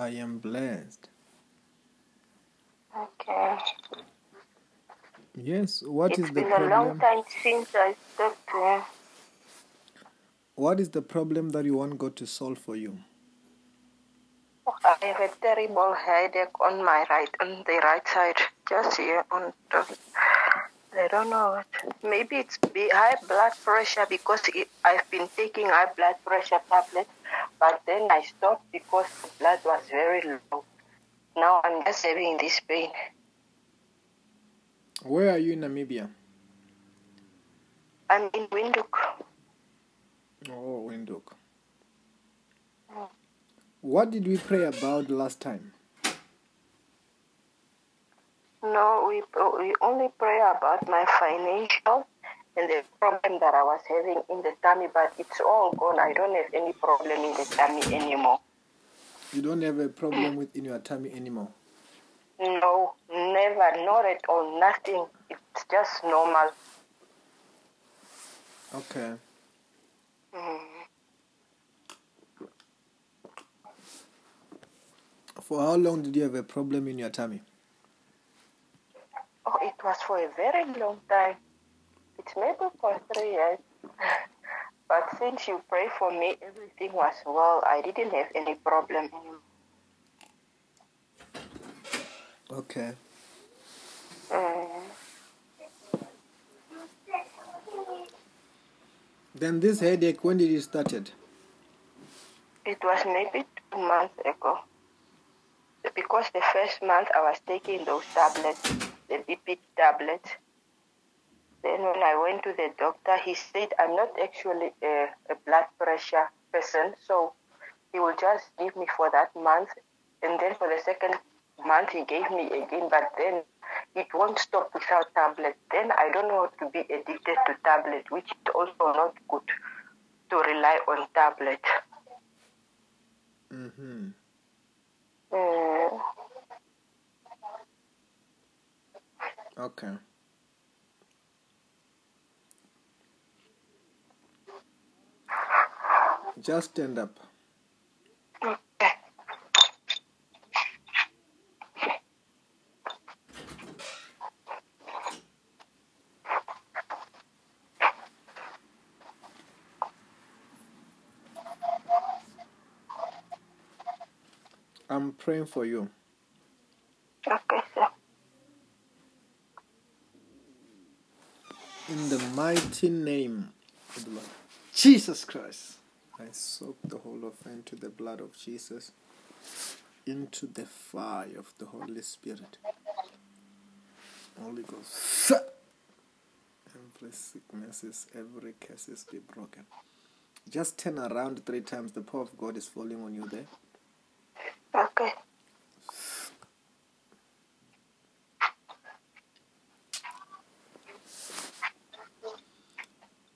I am blessed. Okay. Yes, What it's is the been a long time since I talked to him. What is the problem that you want God to solve for you? Oh, I have a terrible headache on my right, on the right side, just here on the. I don't know what. Maybe it's high blood pressure because it, I've been taking high blood pressure tablets, but then I stopped because the blood was very low. Now I'm just having this pain. Where are you in Namibia? I'm in Windhoek. Oh, Windhoek. Mm. What did we pray about last time? No, we we only pray about my financial and the problem that I was having in the tummy, but it's all gone. I don't have any problem in the tummy anymore. You don't have a problem with in your tummy anymore. No, never, not at all, nothing. It's just normal. Okay. Mm. For how long did you have a problem in your tummy? Oh, it was for a very long time. It's maybe for three years. but since you pray for me, everything was well. I didn't have any problem anymore. Okay. Mm. Then this headache, when did it started? It was maybe two months ago. Because the first month I was taking those tablets, the BP tablets. Then when I went to the doctor, he said I'm not actually a, a blood pressure person, so he will just give me for that month. And then for the second month, he gave me again, but then it won't stop without tablet. Then I don't know how to be addicted to tablet, which is also not good to rely on tablet. Mm-hmm. Mm. Okay. Just stand up. I'm praying for you. Okay, sir. In the mighty name of the Lord Jesus Christ, I soak the whole of into the blood of Jesus, into the fire of the Holy Spirit. Holy Ghost. Every sicknesses, every curses be broken. Just turn around three times. The power of God is falling on you there. Okay.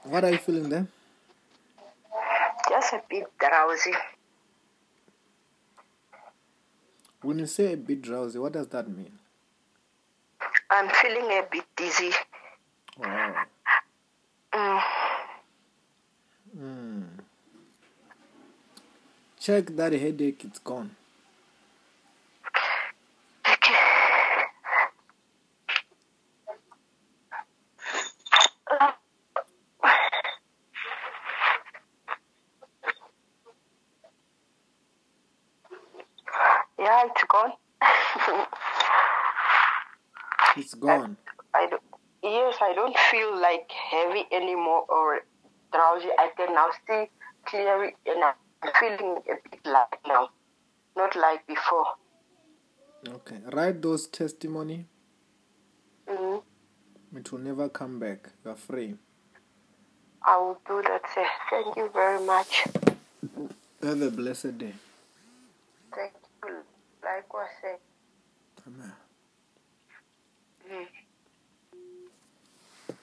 What are you feeling there? Drowsy. When you say a bit drowsy, what does that mean? I'm feeling a bit dizzy. Wow. Mm. Hmm. Check that headache, it's gone. Okay. Yeah, it's gone. It's gone. I don't, yes, I don't feel like heavy anymore or drowsy. I can now see clearly and I'm feeling a bit light now. Not like before. Okay. Write those testimony. mm It will never come back. You are free. I will do that, sir. Thank you very much. Have a blessed day. Thank you. Likewise, sir. Amen.